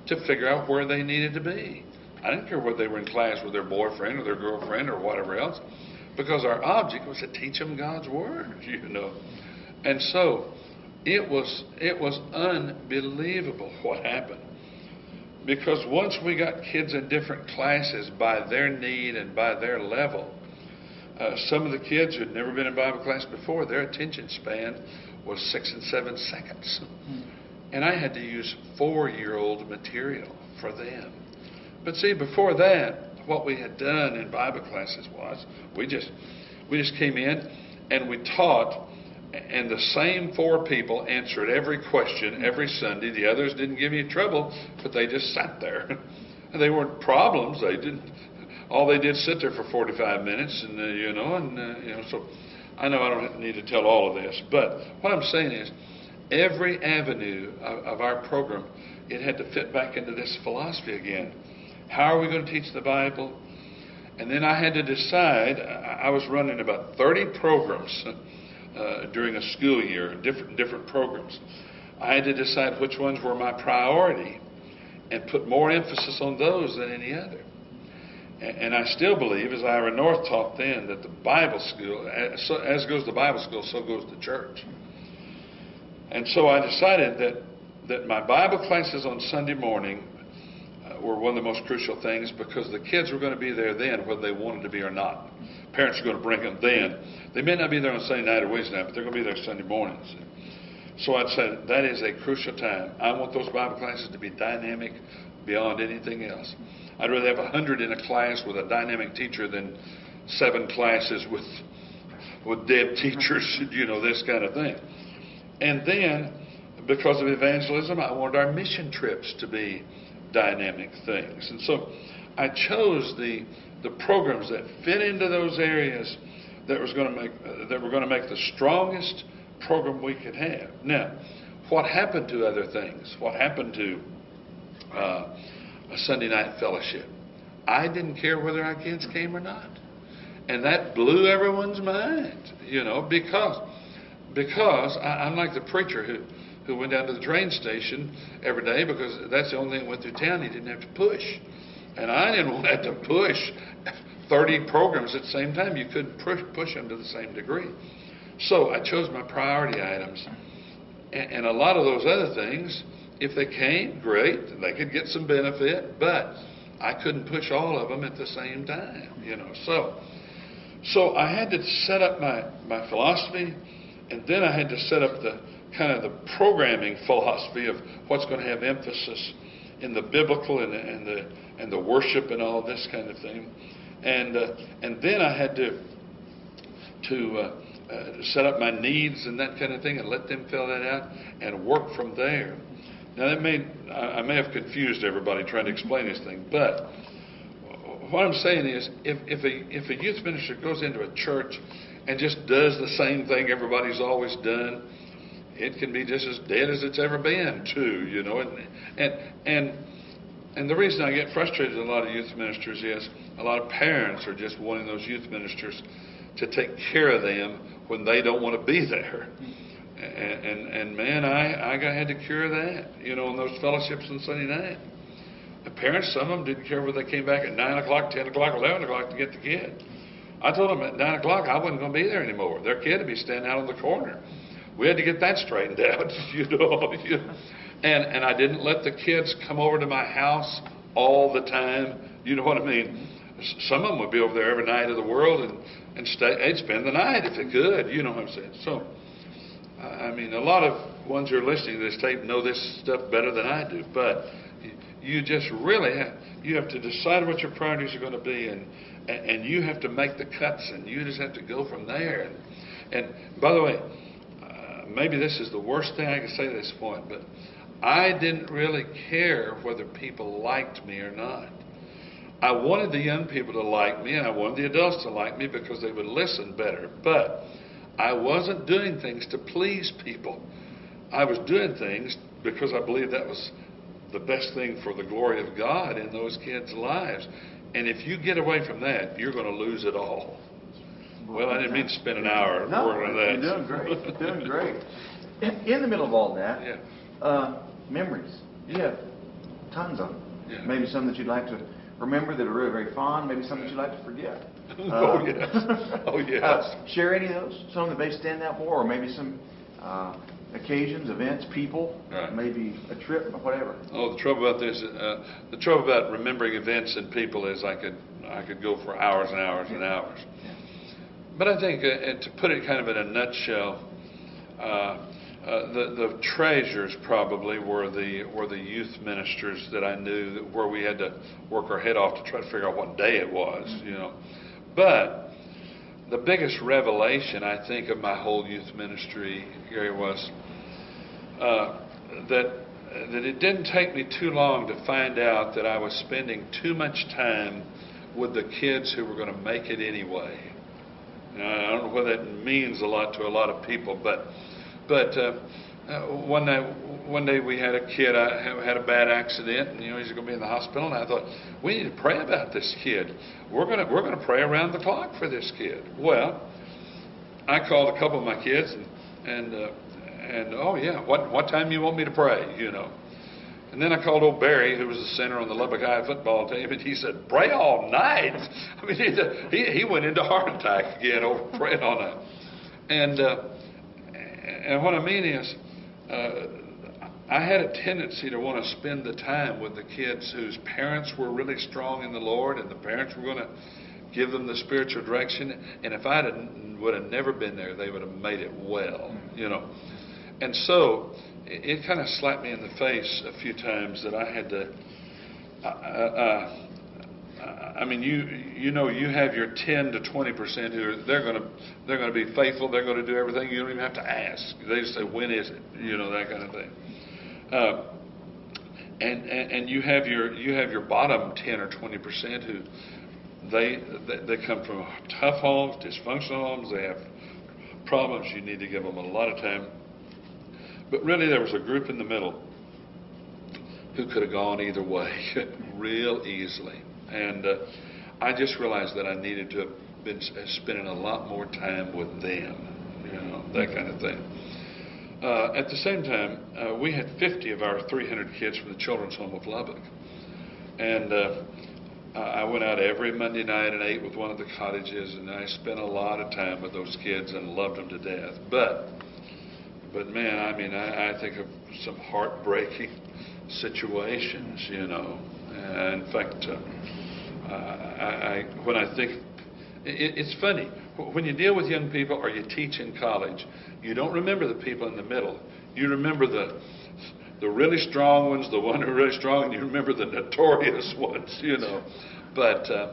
to figure out where they needed to be. I didn't care whether they were in class with their boyfriend or their girlfriend or whatever else, because our object was to teach them God's word, [laughs] you know. And so it was it was unbelievable [laughs] what happened. Because once we got kids in different classes by their need and by their level, uh, some of the kids who'd never been in Bible class before, their attention span was six and seven seconds. And I had to use four year old material for them. But see, before that, what we had done in Bible classes was we just we just came in and we taught and the same four people answered every question every Sunday. The others didn't give you trouble, but they just sat there. [laughs] they weren't problems. They didn't. All they did sit there for 45 minutes, and uh, you know, and uh, you know. So I know I don't need to tell all of this, but what I'm saying is, every avenue of, of our program, it had to fit back into this philosophy again. How are we going to teach the Bible? And then I had to decide. I was running about 30 programs uh, during a school year, different different programs. I had to decide which ones were my priority and put more emphasis on those than any other. And, and I still believe, as Ira North taught then, that the Bible school, as, as goes the Bible school, so goes the church. And so I decided that that my Bible classes on Sunday morning uh, were one of the most crucial things because the kids were going to be there then, whether they wanted to be or not. Parents are going to bring them then. They may not be there on Sunday night or Wednesday night, but they're going to be there Sunday mornings. So I'd say that is a crucial time. I want those Bible classes to be dynamic beyond anything else. I'd rather have a hundred in a class with a dynamic teacher than seven classes with with dead [laughs] teachers, you know, this kind of thing. And then, because of evangelism, I wanted our mission trips to be dynamic things. And so I chose the the programs that fit into those areas that was going to make that were going to make the strongest program we could have. Now, what happened to other things? What happened to uh, a Sunday night fellowship? I didn't care whether our kids came or not, and that blew everyone's mind. You know, because because I, I'm like the preacher who who went down to the train station every day because that's the only thing that went through town. He didn't have to push. And I didn't [laughs] want to have to push 30 programs at the same time. You couldn't push, push them to the same degree. So I chose my priority items. And, and a lot of those other things, if they came, great, they could get some benefit, but I couldn't push all of them at the same time, you know. So, so I had to set up my, my philosophy, and then I had to set up the kind of the programming philosophy of what's going to have emphasis in the biblical and the, and the, and the worship and all this kind of thing. And, uh, and then I had to, to uh, uh, set up my needs and that kind of thing and let them fill that out and work from there. Now, that may, I may have confused everybody trying to explain this thing, but what I'm saying is if, if, a, if a youth minister goes into a church and just does the same thing everybody's always done, it can be just as dead as it's ever been, too, you know. And, and, and, and the reason I get frustrated with a lot of youth ministers is a lot of parents are just wanting those youth ministers to take care of them when they don't want to be there. And, and, and man, I, I got, had to cure that, you know, in those fellowships on Sunday night. The parents, some of them didn't care whether they came back at 9 o'clock, 10 o'clock, 11 o'clock to get the kid. I told them at 9 o'clock I wasn't going to be there anymore. Their kid would be standing out on the corner. We had to get that straightened [laughs] out, [laughs] you know. and, and I didn't let the kids come over to my house all the time. You know what I mean? Some of them would be over there every night of the world and, and stay, they'd spend the night if they could. You know what I'm saying? So, I mean, a lot of ones who are listening to this tape know this stuff better than I do, but you just really have, you have to decide what your priorities are going to be, and and you have to make the cuts, and you just have to go from there. And, and by the way, uh, maybe this is the worst thing I can say at this point, but I didn't really care whether people liked me or not. I wanted the young people to like me, and I wanted the adults to like me because they would listen better. But I wasn't doing things to please people. I was doing things because I believed that was the best thing for the glory of God in those kids' lives. And if you get away from that, you're going to lose it all. Well, I didn't mean to spend an hour no, working on that. You're doing great. You're doing great. In, in the middle of all that, Yeah. uh, memories. You have tons of them. Yeah. Maybe some that you'd like to remember that are really very fond. Maybe some that you'd like to forget. [laughs] Oh, Uh, yes. Oh, yes. uh, share any of those? Some that may stand out more, or maybe some uh, occasions, events, people, Right. maybe a trip, or whatever. Oh, the trouble about this, uh, the trouble about remembering events and people is I could I could go for hours and hours and hours. But I think, uh, and to put it kind of in a nutshell, uh, uh, the the treasures probably were the were the youth ministers that I knew that where we had to work our head off to try to figure out what day it was, you know. But the biggest revelation I think of my whole youth ministry, Gary, was uh, that that it didn't take me too long to find out that I was spending too much time with the kids who were going to make it anyway. Now, I don't know whether that means a lot to a lot of people, but but uh, uh, one day one day we had a kid uh, had a bad accident, and you know he's going to be in the hospital, and I thought we need to pray about this kid. We're going to we're going to pray around the clock for this kid. Well, I called a couple of my kids and and uh, and oh yeah, what what time you want me to pray? You know. And then I called old Barry, who was the center on the Lubbock High football team, and he said, "Pray all night." [laughs] I mean, he he, he went into heart attack again over praying all night. And uh, and what I mean is, uh, I had a tendency to want to spend the time with the kids whose parents were really strong in the Lord, and the parents were going to give them the spiritual direction. And if I would have never been there, they would have made it well, you know. And so it, it kind of slapped me in the face a few times that I had to. Uh, uh, I mean, you you know, you have your 10 to 20 percent who are, they're going to they're going to be faithful. They're going to do everything. You don't even have to ask. They just say, "When is it?" You know that kind of thing. Uh, and, and and you have your you have your bottom 10 or 20 percent who they, they they come from tough homes, dysfunctional homes. They have problems. You need to give them a lot of time. But really, there was a group in the middle who could have gone either way [laughs] real easily. And uh, I just realized that I needed to have been spending a lot more time with them, you know, that kind of thing. Uh, at the same time, uh, we had 50 of our 300 kids from the Children's Home of Lubbock. And uh, I went out every Monday night and ate with one of the cottages, and I spent a lot of time with those kids and loved them to death. But, but man, I mean, I, I think of some heartbreaking [laughs] situations, you know. In fact, uh, I, I, when I think, it, it's funny when you deal with young people or you teach in college, you don't remember the people in the middle. You remember the the really strong ones, the one who are really strong, and you remember the notorious [laughs] ones, you know. But uh,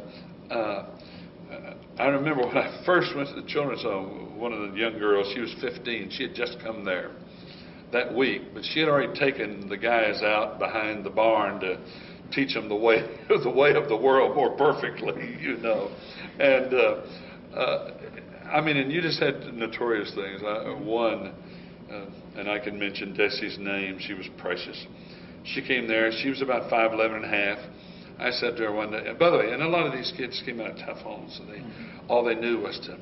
uh, I remember when I first went to the children's home, one of the young girls, she was 15, she had just come there that week, but she had already taken the guys out behind the barn to teach them the way [laughs] the way of the world more perfectly, [laughs] you know. And uh, uh, I mean, and you just had notorious things. I, one uh, and I can mention Desi's name. She was precious. She came there. She was about five eleven and a half. I said to her one day. By the way, and a lot of these kids came out of tough homes, so they mm-hmm. all they knew was to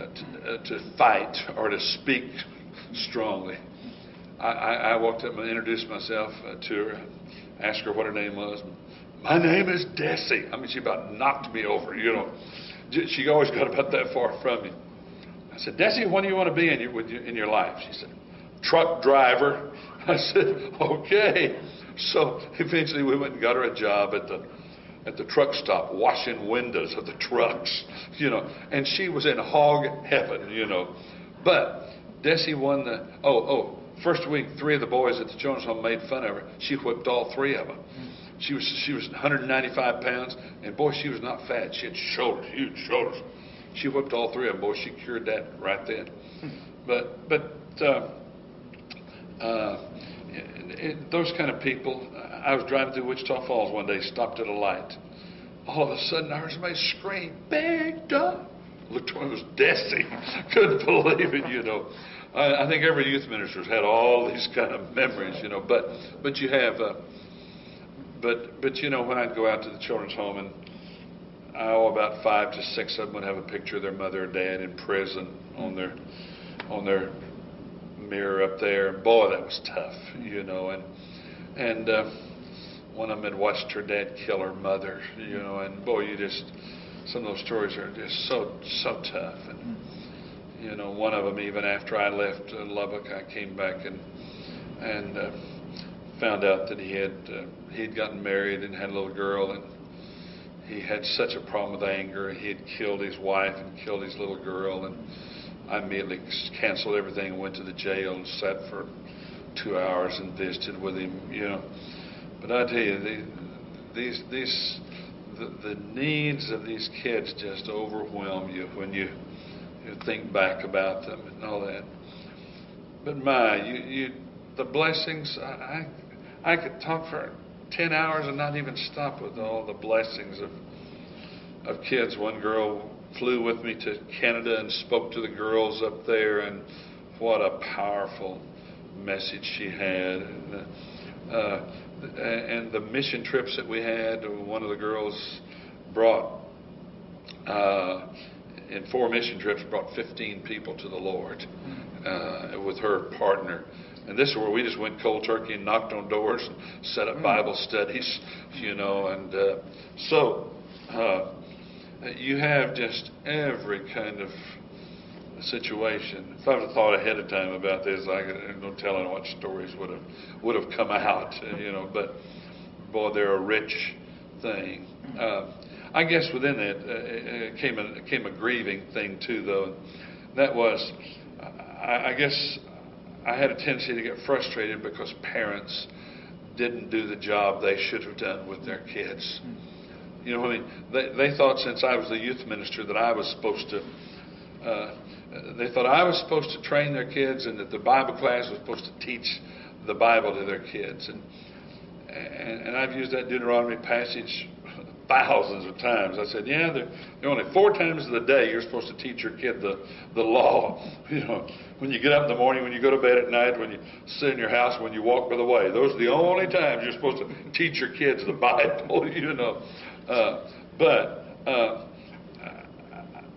uh, to, uh, to, fight or to speak strongly. I, I, walked up and introduced myself uh, to her, asked her what her name was. My name is Desi. I mean, she about knocked me over. You know, she always got about that far from me. I said, Desi, what do you want to be in your, in your life? She said, truck driver. [laughs] I said, okay. So eventually we went and got her a job at the at the truck stop washing windows of the trucks, you know, and she was in hog heaven, you know. But Desi won the oh oh first week three of the boys at the children's home made fun of her. She whipped all three of them. She was she was 195 pounds, and boy, she was not fat. She had shoulders, huge shoulders. She whipped all three of them. Boy, she cured that right then. But but uh, uh, it, it, those kind of people. I was driving through Wichita Falls one day, stopped at a light. All of a sudden, I heard somebody scream, "Big dog!" Looked it was Desi. [laughs] Couldn't believe it, you know. I, I think every youth minister's had all these kind of memories, you know. But but you have. Uh, but but you know when I'd go out to the children's home and I oh about five to six of them would have a picture of their mother or dad in prison on their on their mirror up there. Boy, that was tough, you know. And and uh, one of them had watched her dad kill her mother, you know. And boy, you just some of those stories are just so so tough. And you know, one of them even after I left uh, Lubbock, I came back and and uh, found out that he had uh, he had gotten married and had a little girl and he had such a problem with anger. He had killed his wife and killed his little girl, and I immediately canceled everything and went to the jail and sat for two hours and visited with him. You know, but I tell you, the, these these the, the needs of these kids just overwhelm you when you, you think back about them and all that. But my, you you the blessings. I I, could talk for 10 hours and not even stop with all the blessings of, of kids. One girl flew with me to Canada and spoke to the girls up there, and what a powerful message she had. And, uh, and the mission trips that we had, one of the girls brought, uh, in four mission trips, brought 15 people to the Lord uh, with her partner. And this is where we just went cold turkey and knocked on doors and set up Bible studies, [laughs] you know. And uh, so uh, you have just every kind of situation. If I'd have thought ahead of time about this, I could no telling what stories would have would have come out, you know. But boy, they're a rich thing. Uh, I guess within that uh, came a came a grieving thing too, though. That was, I, I guess, I had a tendency to get frustrated because parents didn't do the job they should have done with their kids. You know, what I mean, they, they thought since I was the youth minister that I was supposed to. Uh, they thought I was supposed to train their kids, and that the Bible class was supposed to teach the Bible to their kids. And and, and I've used that Deuteronomy passage thousands of times. I said, yeah, there, there are only four times of the day you're supposed to teach your kid the, the law. [laughs] You know, when you get up in the morning, when you go to bed at night, when you sit in your house, when you walk by the way. Those are the only times you're supposed to teach your kids the Bible, [laughs] you know. Uh, but uh,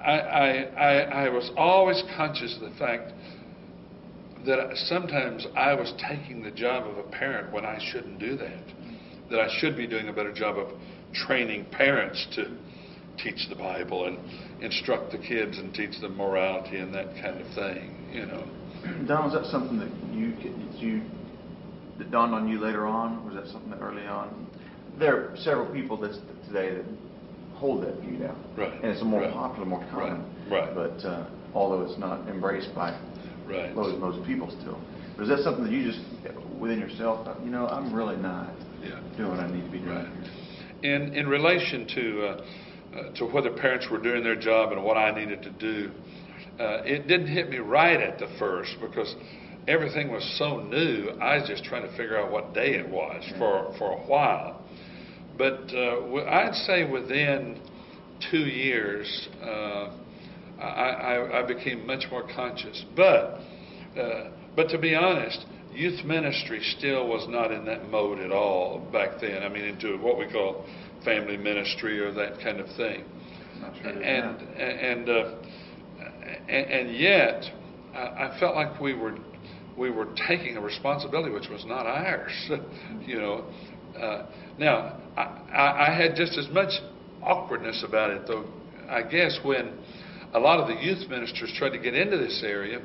I, I, I, I was always conscious of the fact that sometimes I was taking the job of a parent when I shouldn't do that. That I should be doing a better job of training parents to teach the Bible and instruct the kids and teach them morality and that kind of thing, you know. [clears throat] Don, was that something that you, that you, that dawned on you later on? Was that something that early on? There are several people this, today that hold that view now. Right, And it's a more right, popular, more common. right, right. But, uh, although it's not embraced by Right. most, most people still. But is that something that you just, within yourself, you know, I'm really not Yeah. doing what I need to be doing Right. In, in relation to, uh, uh, to whether parents were doing their job and what I needed to do, uh, it didn't hit me right at the first because everything was so new. I was just trying to figure out what day it was for, for a while. But uh, I'd say within two years, uh, I, I, I became much more conscious. But, uh, but to be honest, youth ministry still was not in that mode at all back then. I mean, into what we call family ministry or that kind of thing. Sure is And and uh, and, and yet, I, I felt like we were we were taking a responsibility which was not ours. [laughs] you know. Uh, now, I, I, I had just as much awkwardness about it, though. I guess when a lot of the youth ministers tried to get into this area,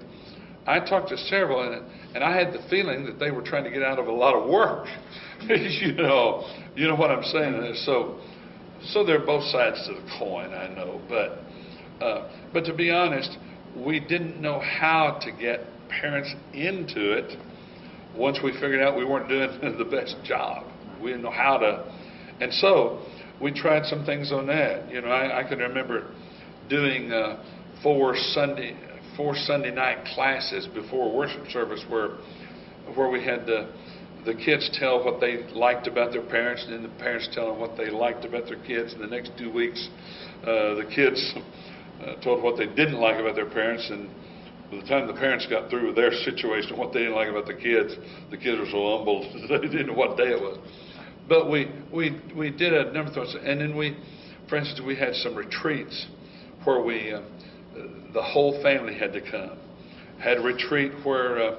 I talked to several, and, and I had the feeling that they were trying to get out of a lot of work. [laughs] you know, you know what I'm saying. And So, so there are both sides to the coin, I know. But, uh, but to be honest, we didn't know how to get parents into it. Once we figured out we weren't doing [laughs] the best job, we didn't know how to. And so, we tried some things on that. You know, I, I can remember doing uh, four Sunday four Sunday night classes before worship service where where we had the the kids tell what they liked about their parents, and then the parents tell them what they liked about their kids. And the next two weeks, uh, the kids uh, told what they didn't like about their parents. And by the time the parents got through with their situation, what they didn't like about the kids, the kids were so humbled [laughs] they didn't know what day it was. But we we we did a number of things, and then we, for instance, we had some retreats where we uh, the whole family had to come. Had a retreat where uh,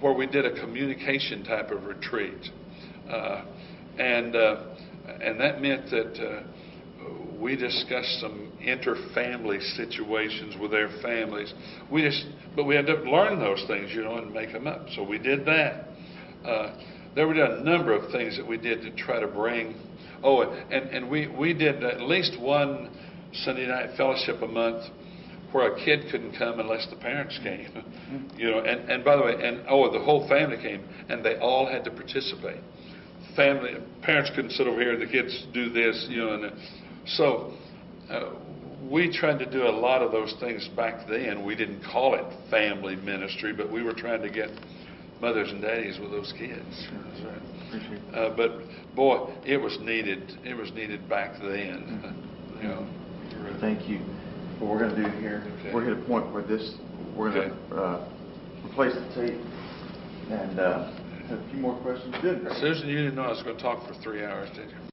where we did a communication type of retreat, uh, and uh, and that meant that uh, we discussed some inter-family situations with their families. We just, but we had to learn those things, you know, and make them up. So we did that. Uh, there were a number of things that we did to try to bring. Oh, and and we we did at least one Sunday night fellowship a month where a kid couldn't come unless the parents came. [laughs] you know, and, and by the way, and oh, the whole family came, and they all had to participate. Family, parents couldn't sit over here, and the kids do this, you know, and uh, so uh, we tried to do a lot of those things back then. We didn't call it family ministry, but we were trying to get mothers and daddies with those kids. It. Uh, but boy, it was needed. It was needed back then. uh, You know. Thank you. What we're gonna do here, Okay. we're at a point where this, we're gonna, uh, replace the tape and, uh, have a few more questions. Good, Greg. Susan, you didn't know I was going to talk for three hours, did you?